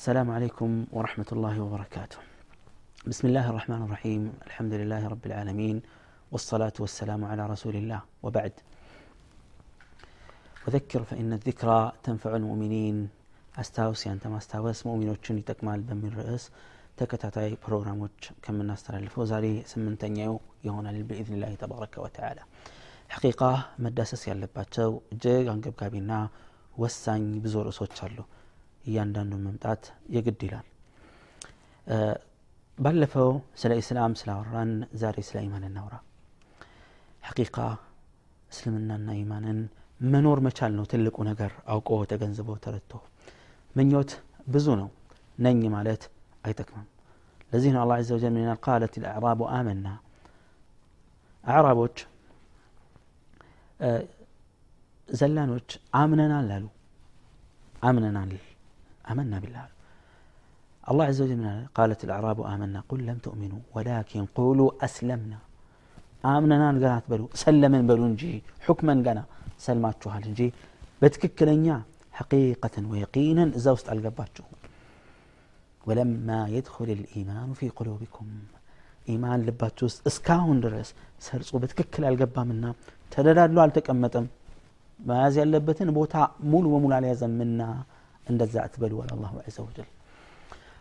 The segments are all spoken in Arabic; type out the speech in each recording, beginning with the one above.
السلام عليكم ورحمة الله وبركاته بسم الله الرحمن الرحيم الحمد لله رب العالمين والصلاة والسلام على رسول الله وبعد وذكر فإن الذكرى تنفع المؤمنين አስታውስ ያንተ ማስታወስ ሙእሚኖችን ይጠቅማል በሚል ርዕስ ተከታታይ ፕሮግራሞች ከምናስተላልፈው ዛሬ ስምንተኛው ይሆናል ብኢዝኒላህ ተባረከ ወተዓላ ሐቂቃ መዳሰስ ያለባቸው እጅግ አንገብጋቢና ወሳኝ ብዙ ርዕሶች አሉ እያንዳንዱን መምጣት የግድ ይላል። ባለፈው ስለ ኢስላም ስላወራን ዛሬ ስለ ኢማን እናውራ። ሐቂቃ እስልምናና ኢማንን መኖር መቻል ነው ትልቁ ነገር አውቆ ተገንዝቦ ተረድቶ። ምኞት ብዙ ነው። ነኝ ማለት አይጠቅምም። ለዚህ ነው አላህ ዘ ወጀል ምን ቃለት ልአዕራቡ አመና። አዕራቦች ዘላኖች አምነናል አሉ። አምነናል አመና ቢላህ الله عز وجل قالت الأعراب آمنا قل لم تؤمنوا ولكن قولوا أسلمنا آمننا قنا تبلو سلمن بلو نجي حكما قنا سلماتشوها نجي بتككلنيا حقيقة ويقينا زوست القباتشو ولما يدخل الإيمان في قلوبكم إيمان لباتشوس اسكاون درس سرصو بتككل القبا منا تدلالو على تكمتم መያዝ ያለበትን ቦታ ሙሉ በሙሉ አልያዘም ምና እንደዛ አትበሉ አለ አላሁ ዐዘ ወጀል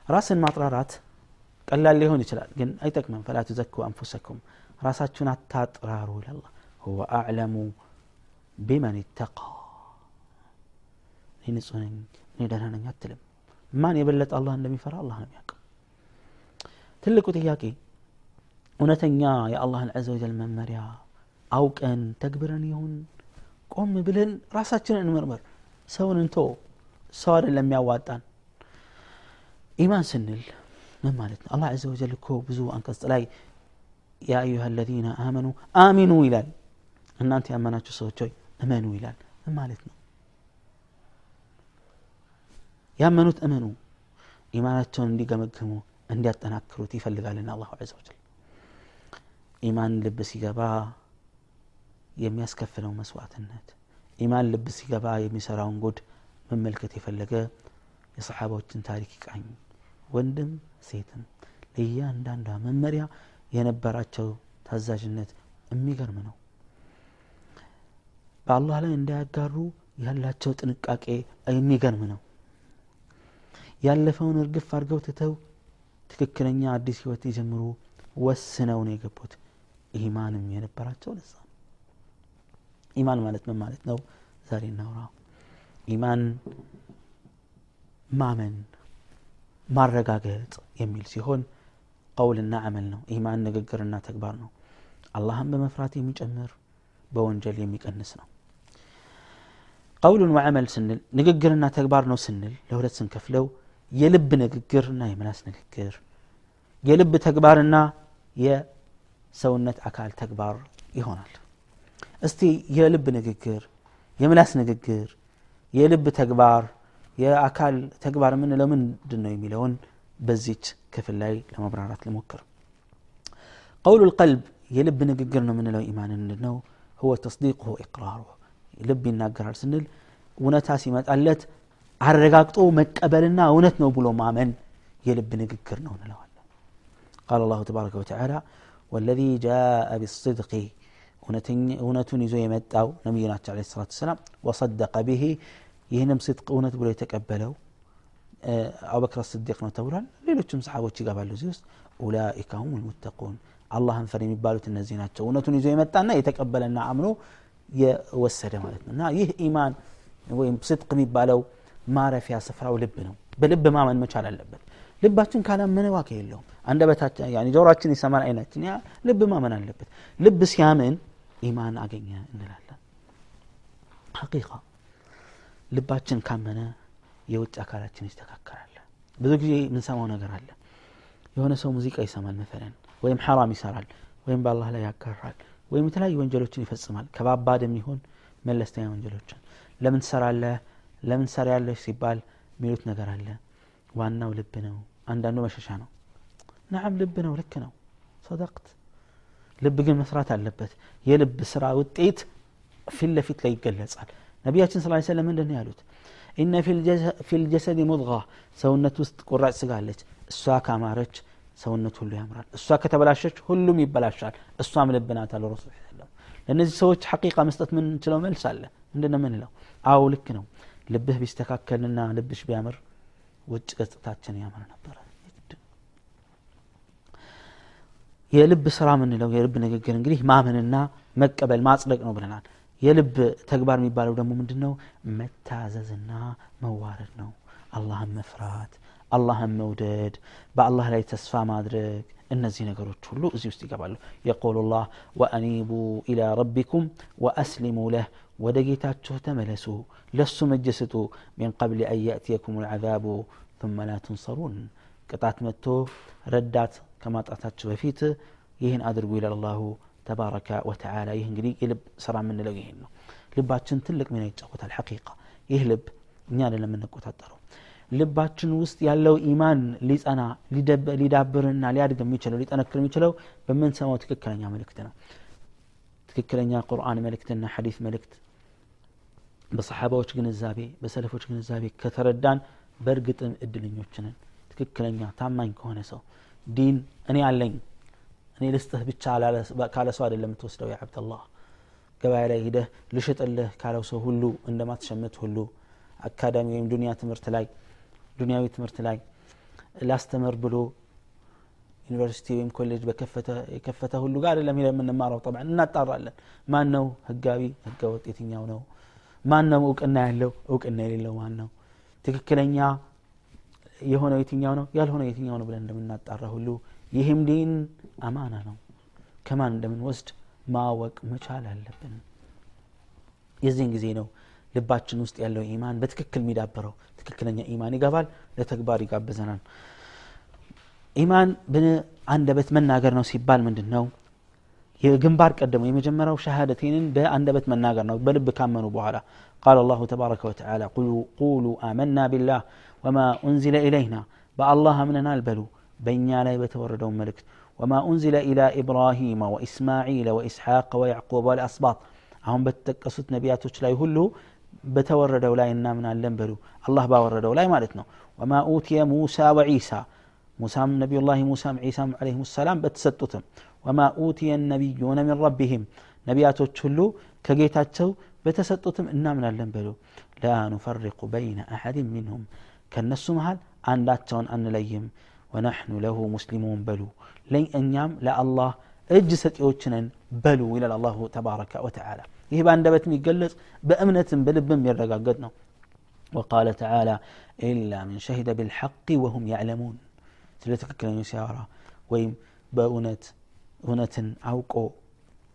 ራስን ማጥራራት ቀላል ሊሆን ይችላል ግን አይጠቅምም ፈላ ትዘኩ አንፉሰኩም ራሳችሁን አታጥራሩ ይላላ ሁወ አዕለሙ ቢመን ይተቃ እኔ ንጹህ ነኝ እኔ ደህና ነኝ አትልም ማን የበለጠ አላህ እንደሚፈራ አላህ ነው የሚያውቀው ትልቁ ጥያቄ እውነተኛ የአላህን ዐዘ ወጀል መመሪያ አውቀን ተግብረን ይሁን ቆም ብለን ራሳችንን እንመርመር ሰውን እንቶ ሰው አይደለም የሚያዋጣን። ኢማን ስንል ምን ማለት ነው? አላህ ዘ እኮ ብዙ አንቀጽ ላይ ያ አዩሃ አለዚነ አመኑ አሚኑ ይላል። እናንተ ያመናችሁ ሰዎች ሆይ እመኑ ይላል። ምን ማለት ነው? ያመኑት እመኑ። ኢማናቸውን እንዲገመግሙ እንዲያጠናክሩት ይፈልጋልና አላሁ ዘ ወጀል። ኢማን ልብ ሲገባ የሚያስከፍለው መስዋዕትነት ኢማን ልብ ሲገባ የሚሰራውን ጉድ መመልከት የፈለገ የሰሓባዎችን ታሪክ ይቃኝ። ወንድም ሴትም ለእያንዳንዷ መመሪያ የነበራቸው ታዛዥነት የሚገርም ነው። በአላህ ላይ እንዳያጋሩ ያላቸው ጥንቃቄ የሚገርም ነው። ያለፈውን እርግፍ አድርገው ትተው ትክክለኛ አዲስ ህይወት የጀምሩ ወስነው ነው የገቡት። ኢማንም የነበራቸው ለዛ ነው። ኢማን ማለት ምን ማለት ነው? ዛሬ እናውራ ኢማን ማመን ማረጋገጥ የሚል ሲሆን ቀውልና አመል ነው። ኢማን ንግግርና ተግባር ነው። አላህን በመፍራት የሚጨምር በወንጀል የሚቀንስ ነው። ቀውሉን ወዐመል ስንል ንግግርና ተግባር ነው ስንል ለሁለት ስንከፍለው የልብ ንግግርና የምላስ ንግግር የልብ ተግባርና የሰውነት አካል ተግባር ይሆናል። እስቲ የልብ ንግግር የምላስ ንግግር የልብ ተግባር የአካል ተግባር የምንለው ምንድን ነው የሚለውን በዚች ክፍል ላይ ለማብራራት ልሞክር ቀውሉ ልቀልብ የልብ ንግግር ነው የምንለው ኢማን ምንድን ነው هو تصديقه إقراره ልብ ይናገራል ስንል እውነታ ሲመጣለት አረጋግጦ መቀበልና እውነት ነው ብሎ ማመን የልብ ንግግር ነው እንለዋለን قال الله تبارك وتعالى والذي جاء بالصدق እውነቱን ይዞ የመጣው ነቢዩ ናቸው ለ ሰላት ሰላም ወሰደቀ ብሄ ይህንም ስድቅ እውነት ብሎ የተቀበለው አቡበክር ስዲቅ ነው ተብሏል ሌሎችም ሰሓቦች ይገባሉ እዚህ ውስጥ ኡላኢከ ሁም ልሙተቁን አላህን ፈር የሚባሉት እነዚህ ናቸው እውነቱን ይዞ የመጣና የተቀበለና አምኖ የወሰደ ማለት ነው እና ይህ ኢማን ወይም ስድቅ የሚባለው ማረፊያ ስፍራው ልብ ነው በልብ ማመን መቻል አለበት ልባችን ካላመነ ዋጋ የለውም አንደበታችን ጆሮችን ይሰማል አይናችን ያ ልብ ማመን አለበት ልብ ሲያምን ኢማን አገኘ እንላለን። ሐቂቃ ልባችን ካመነ የውጭ አካላችን ይስተካከላል። ብዙ ጊዜ የምንሰማው ነገር አለ። የሆነ ሰው ሙዚቃ ይሰማል መፈለን ወይም ሐራም ይሰራል ወይም በአላህ ላይ ያጋራል ወይም የተለያዩ ወንጀሎችን ይፈጽማል። ከባባድ የሚሆን መለስተኛ ወንጀሎችን። ለምን ትሰራለህ? ለምን ትሰሪያለሽ ሲባል የሚሉት ነገር አለ። ዋናው ልብ ነው። አንዳንዱ መሸሻ ነው። ናዓም ልብ ነው ልክ ነው። ሰደቅት ልብ ግን መስራት አለበት። የልብ ስራ ውጤት ፊት ለፊት ላይ ይገለጻል። ነቢያችን ስለ ምንድን ያሉት? ኢነ ፊ ልጀሰድ ሙድጋ ሰውነት ውስጥ ቁራጭ ስጋ አለች። እሷ ካማረች ሰውነት ሁሉ ያምራል። እሷ ከተበላሸች ሁሉም ይበላሻል። እሷም ልብ አለ ረሱል ለእነዚህ ሰዎች ሐቂቃ መስጠት ምንችለው መልስ አለ። ምንድን ምንለው አዎ ልክ ነው። ልብህ ቢስተካከልና ልብሽ ቢያምር ውጭ ገጽታችን ያምር ነበረ የልብ ስራ ምንለው የልብ ንግግር እንግዲህ ማመንና መቀበል ማጽደቅ ነው ብለናል የልብ ተግባር የሚባለው ደግሞ ምንድን ነው መታዘዝና መዋረድ ነው አላህን መፍራት አላህን መውደድ በአላህ ላይ ተስፋ ማድረግ እነዚህ ነገሮች ሁሉ እዚህ ውስጥ ይገባሉ የቆሉ ላህ ወአኒቡ ኢላ ረቢኩም ወአስሊሙ ለህ ወደ ጌታችሁ ተመለሱ ለሱም እጅ ስጡ ሚን ቀብል አን ያእትየኩም ልዓዛቡ ثم لا تنصرون ቅጣት መጥቶ ረዳት ከማጣታችሁ በፊት ይህን አድርጉ ይላል አላሁ ተባረከ ወተዓላ። ይህ እንግዲህ የልብ ስራ የምንለው ይሄን ነው። ልባችን ትልቅ ሚና ይጫወታል ሐቂቃ። ይህ ልብ እኛ አይደለም የምንቆጣጠረው። ልባችን ውስጥ ያለው ኢማን ሊጸና ሊዳብርና ሊያድግ የሚችለው ሊጠነክር የሚችለው በምንሰማው ትክክለኛ መልእክት ነው። ትክክለኛ ቁርአን መልእክትና ሐዲስ መልእክት በሰሓባዎች ግንዛቤ በሰለፎች ግንዛቤ ከተረዳን በእርግጥም እድለኞችንን ትክክለኛ ታማኝ ከሆነ ሰው ዲን እኔ አለኝ እኔ ልስጥህ ብቻ ካለ ሰው አይደለም የምትወስደው የዓብደላህ ገበያ ላይ ሂደህ ልሽጥልህ ካለው ሰው ሁሉ እንደማትሸምት ሁሉ አካዳሚ ወይም ዱንያ ትምህርት ላይ ዱንያዊ ትምህርት ላይ ላስተምር ብሎ ዩኒቨርሲቲ ወይም ኮሌጅ የከፈተ ሁሉ ጋር አይደለም ሄደ የምንማረው። ጠብዓ እናጣራለን። ማን ነው ህጋዊ? ህገወጥ የትኛው ነው? ማን ነው እውቅና ያለው? እውቅና የሌለው ማን ነው ትክክለኛ የሆነው የትኛው ነው? ያልሆነው የትኛው ነው ብለን እንደምናጣራ ሁሉ ይህም ዲን አማና ነው። ከማን እንደምንወስድ ማወቅ መቻል አለብን። የዚህን ጊዜ ነው ልባችን ውስጥ ያለው ኢማን በትክክል የሚዳበረው። ትክክለኛ ኢማን ይገባል ለተግባር ይጋብዘናል። ኢማን በአንደበት መናገር ነው ሲባል ምንድን ነው የግንባር ቀደሙ የመጀመሪያው ሸሃደቴንን በአንደበት መናገር ነው። በልብ ካመኑ በኋላ ቃል አላሁ ተባረከ ወተዓላ ቁሉ አመና ቢላህ ወማ ኡንዚለ ኢለይና በአላህ አምነናል በሉ በእኛ ላይ በተወረደው መልእክት ወማ ኡንዚለ ኢላ ኢብራሂም ወኢስማዒል ወኢስሐቅ ወያዕቁብ ወልአስባጥ አሁን በተጠቀሱት ነቢያቶች ላይ ሁሉ በተወረደው ላይ እናምናለን በሉ አላህ ባወረደው ላይ ማለት ነው ወማ ኡትየ ሙሳ ወዒሳ ሙሳም ነቢዩላህ ሙሳም ዒሳም ዓለይሂም ሰላም በተሰጡትም ወማ ኡትየ ነቢዩነ ሚን ረቢህም ነቢያቶች ሁሉ ከጌታቸው በተሰጡትም እናምናለን በሉ ላ ኑፈሪቁ በይነ አሐድን ሚንሁም ከእነሱ መሃል አንዳቸውን አንለይም ወነሕኑ ለሁ ሙስሊሙን በሉ እኛም ለአላህ እጅ ሰጪዎችንን በሉ ይላል አላሁ ተባረከ ወተዓላ ይህ በአንደበት የሚገለጽ በእምነትም በልብም የሚረጋገጥ ነው وقال تعالى إلا من شهد بالحق وهم يعلمون ስለ ትክክለኛው ሲያወራ ወይም በእውነት እውነትን አውቆ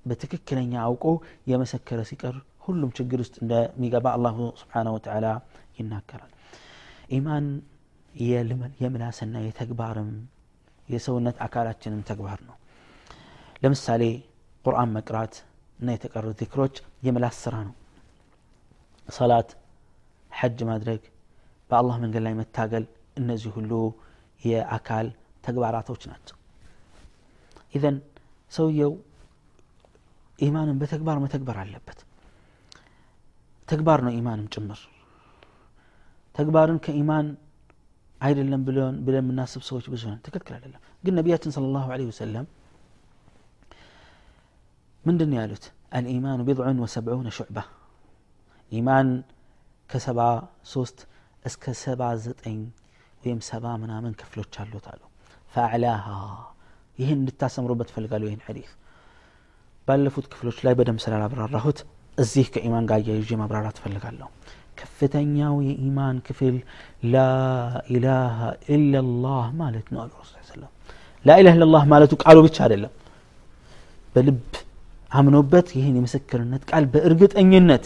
በትክክለኛ አውቆ የመሰከረ ሲቀር ሁሉም ችግር ውስጥ እንደሚገባ አላሁ ስብሓነ ወተዓላ ይናገራል ኢማን የምላስና የተግባርም የሰውነት አካላችንም ተግባር ነው። ለምሳሌ ቁርአን መቅራት እና የተቀሩት ዚክሮች የምላስ ስራ ነው። ሰላት ሐጅ ማድረግ በአላህ መንገድ ላይ መታገል እነዚህ ሁሉ የአካል ተግባራቶች ናቸው። ኢዘን ሰውየው ኢማንን በተግባር መተግበር አለበት። ተግባር ነው ኢማንም ጭምር ተግባርን ከኢማን አይደለም ብለን የምናስብ ሰዎች ብዙ ነን ትክክል አይደለም ግን ነቢያችን ስለ ላሁ ለ ወሰለም ምንድን ነው ያሉት አልኢማኑ ቢድዑን ወሰብዑነ ሹዕባ ኢማን ከሰባ ሶስት እስከ ሰባ ዘጠኝ ወይም ሰባ ምናምን ክፍሎች አሉት አሉ ፈአዕላሃ ይህን እንድታሰምሩበት ፈልጋለሁ ይህን ሐዲስ ባለፉት ክፍሎች ላይ በደንብ ስላላብራራሁት እዚህ ከኢማን ጋር አያይዤ ማብራራት ፈልጋለሁ ከፍተኛው የኢማን ክፍል ላኢላሃ ኢላላህ ማለት ነው አሉ ረሱ ሰለም ላኢላህ ኢላላህ ማለቱ ቃሉ ብቻ አይደለም በልብ አምኖበት ይህን የምስክርነት ቃል በእርግጠኝነት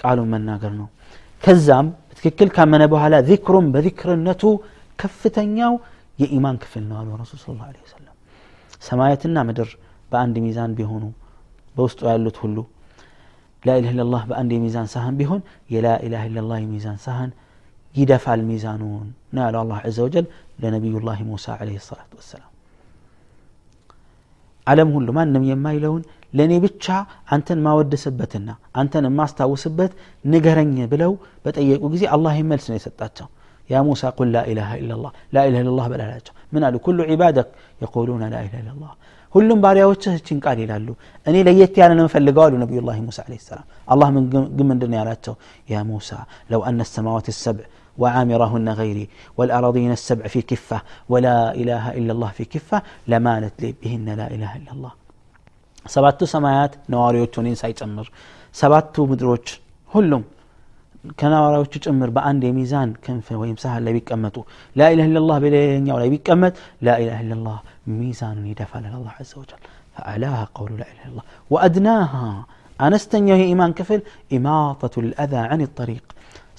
ቃሉን መናገር ነው ከዛም በትክክል ካመነ በኋላ ዚክሩም በዚክርነቱ ከፍተኛው የኢማን ክፍል ነው አሉ ረሱል ስለ ላ ወሰለም ሰማያትና ምድር በአንድ ሚዛን ቢሆኑ በውስጡ ያሉት ሁሉ ላኢላህ ኢላላህ በአንድ የሚዛን ሳህን ቢሆን የላኢላህ ኢላላህ የሚዛን ሳህን ይደፋል ሚዛኑን ነው ያለው አላህ ዘ ወጀል ለነቢዩላህ ሙሳ ለ ሰላት ወሰላም ዓለም ሁሉ ማንም የማይለውን ለእኔ ብቻ አንተን ማወደስበትና አንተን የማስታውስበት ንገረኝ ብለው በጠየቁ ጊዜ አላህ መልስ ነው የሰጣቸው ያ ሙሳ ቁል ላኢላሃ ኢላላህ ላኢላሃ ኢላላህ በላላቸው ምን አሉ ኩሉ ዒባደክ የቁሉነ ላኢላሃ ኢላላህ ሁሉም ባሪያዎችህ እችን ቃል ይላሉ እኔ ለየት ያለ ነው ፈልገው አሉ ነቢዩላህ ሙሳ ለ ሰላም አላህ ግን ምንድን ያላቸው ያ ሙሳ ለው አነ ሰማዋት ሰብዕ وعامرهن غيري والأراضين السبع في كفة ولا إله إلا الله في كفة لمالت لي بهن لا إله إلا الله ሰባቱ ሰማያት ነዋሪዎቹ እኔን ሳይጨምር ሰባቱ ምድሮች ሁሉም ከናዋራዎቹ ጭምር በአንድ የሚዛን ክንፍ ወይም ሳህል ላይ ቢቀመጡ ላኢላህ ለላ በሌለኛው ላይ ቢቀመጥ ላኢላህ ለላ ሚዛኑን ይደፋል ላ ዘ ወጀል። فأعلاها قول لا إله إلا الله وأدناها أنا استنيه إيمان كفل إماطة الأذى عن الطريق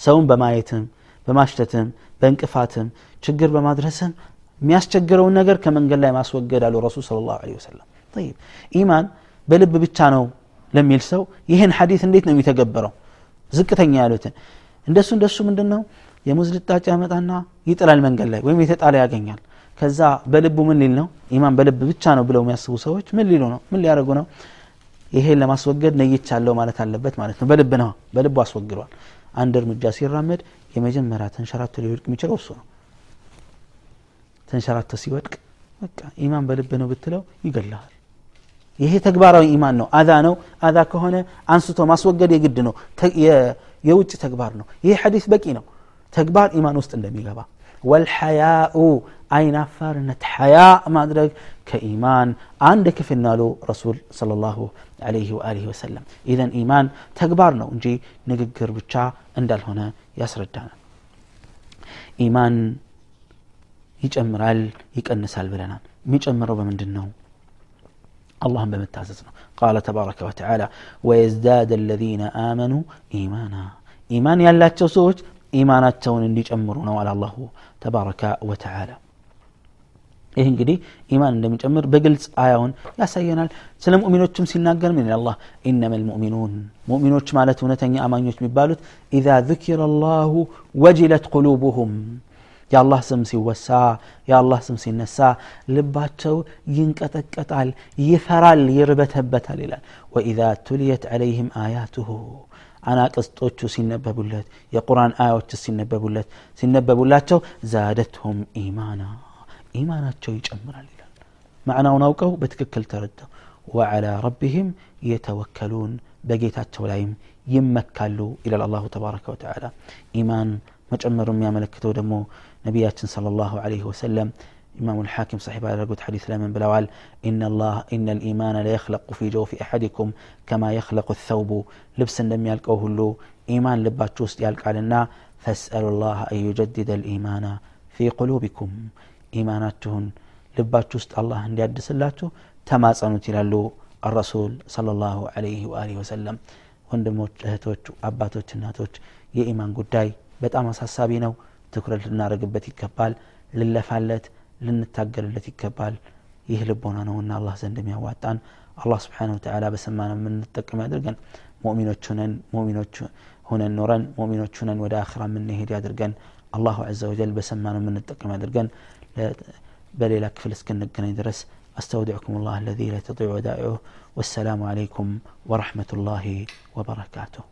سوم بما يتم بما اشتتم بانكفاتم شجر بما درسم مياس شجر ونقر كمن قال لي ما سوقر على الرسول صلى الله عليه وسلم طيب إيمان بلب بيتانو لم يلسو يهن حديث ليتنا يتقبره ዝቅተኛ ያሉትን። እንደሱ እንደሱ ምንድን ነው የሙዝ ልጣጭ ያመጣና ይጥላል መንገድ ላይ ወይም የተጣለ ያገኛል። ከዛ በልቡ ምን ሊል ነው? ኢማን በልብ ብቻ ነው ብለው የሚያስቡ ሰዎች ምን ሊሉ ነው? ምን ሊያደርጉ ነው? ይሄን ለማስወገድ ነይቻለሁ ማለት አለበት ማለት ነው። በልብ ነው። በልቡ አስወግዷል። አንድ እርምጃ ሲራመድ የመጀመሪያ ተንሸራቶ ሊወድቅ የሚችለው እሱ ነው። ተንሸራቶ ሲወድቅ በቃ ኢማን በልብ ነው ብትለው ይገላል ይሄ ተግባራዊ ኢማን ነው አዛ ነው አዛ ከሆነ አንስቶ ማስወገድ የግድ ነው የውጭ ተግባር ነው ይሄ ሐዲስ በቂ ነው ተግባር ኢማን ውስጥ እንደሚገባ ወልሐያኡ አይናፋርነት ሐያ ማድረግ ከኢማን አንድ ክፍል ናሉ ረሱል صለ ላሁ ለህ ወአሊህ ወሰለም ኢዘን ኢማን ተግባር ነው እንጂ ንግግር ብቻ እንዳልሆነ ያስረዳናል ኢማን ይጨምራል ይቀንሳል ብለናል የሚጨምረው በምንድን ነው الله بمتاززنا قال تبارك وتعالى ويزداد الذين آمنوا إيمانا إيمان يلا تسوج إيمانات تون اللي جمرون على الله تبارك وتعالى ይህ እንግዲህ ኢማን እንደሚጨምር በግልጽ አያውን ያሳየናል ስለ ሙእሚኖችም ሲናገር ምን አላህ ኢነማ ልሙእሚኑን ሙእሚኖች ማለት እውነተኛ አማኞች የሚባሉት ኢዛ ذكر الله ወጅለት ቁሉቡሁም የአላህ ስም ሲወሳ የአላህ ስም ሲነሳ ልባቸው ይንቀጠቀጣል ይፈራል ይርበተበታል ይላል ወኢዛ ቱልየት ዓለይህም አያቱሁ አናቅስጦቹ ሲነበቡለት የቁርአን አያዎች ሲነበቡለት ሲነበቡላቸው ዛደትሁም ኢማና ኢማናቸው ይጨምራል ይላል ማዕናውን አውቀው በትክክል ተረድተው ወዓላ ረቢህም የተወከሉን በጌታቸው ላይም ይመካሉ ይላል አላሁ ተባረከ ወተዓላ ኢማን መጨመሩ የሚያመለክተው ደግሞ ነቢያችን صلى الله عليه وسلم إمام الحاكم صاحب على رقود حديث لمن بلوال إن الله إن الإيمان لا يخلق في جوف أحدكم كما يخلق الثوب لبسا لم يلقوه له إيمان لباتشوست يلقى لنا فاسألوا الله أن يجدد الإيمان في قلوبكم ኢማናችሁን ልባችሁ ውስጥ አላህ እንዲያድስላችሁ ተማጸኑት ይላሉ አረሱል صلى الله عليه وآله وسلم ወንድሞች እህቶች አባቶች እናቶች የኢማን ጉዳይ በጣም አሳሳቢ ነው ትኩረት ልናደርግበት ይገባል ልለፋለት ልንታገልለት ይገባል ይህ ልቦና ነውና አላህ ዘንድ የሚያዋጣን አላህ ስብሓን ወተላ በሰማነው የምንጠቀም ያድርገን ሙእሚኖች ሁነን ሙእሚኖች ሁነን ኖረን ሙእሚኖች ሁነን ወደ አኽራ የምንሄድ ያድርገን አላሁ ዘ ወጀል በሰማነው የምንጠቀም ያድርገን በሌላ ክፍል እስክንገናኝ ድረስ أستودعكم الله الذي لا تضيع ودائعه والسلام عليكم ورحمة الله وبركاته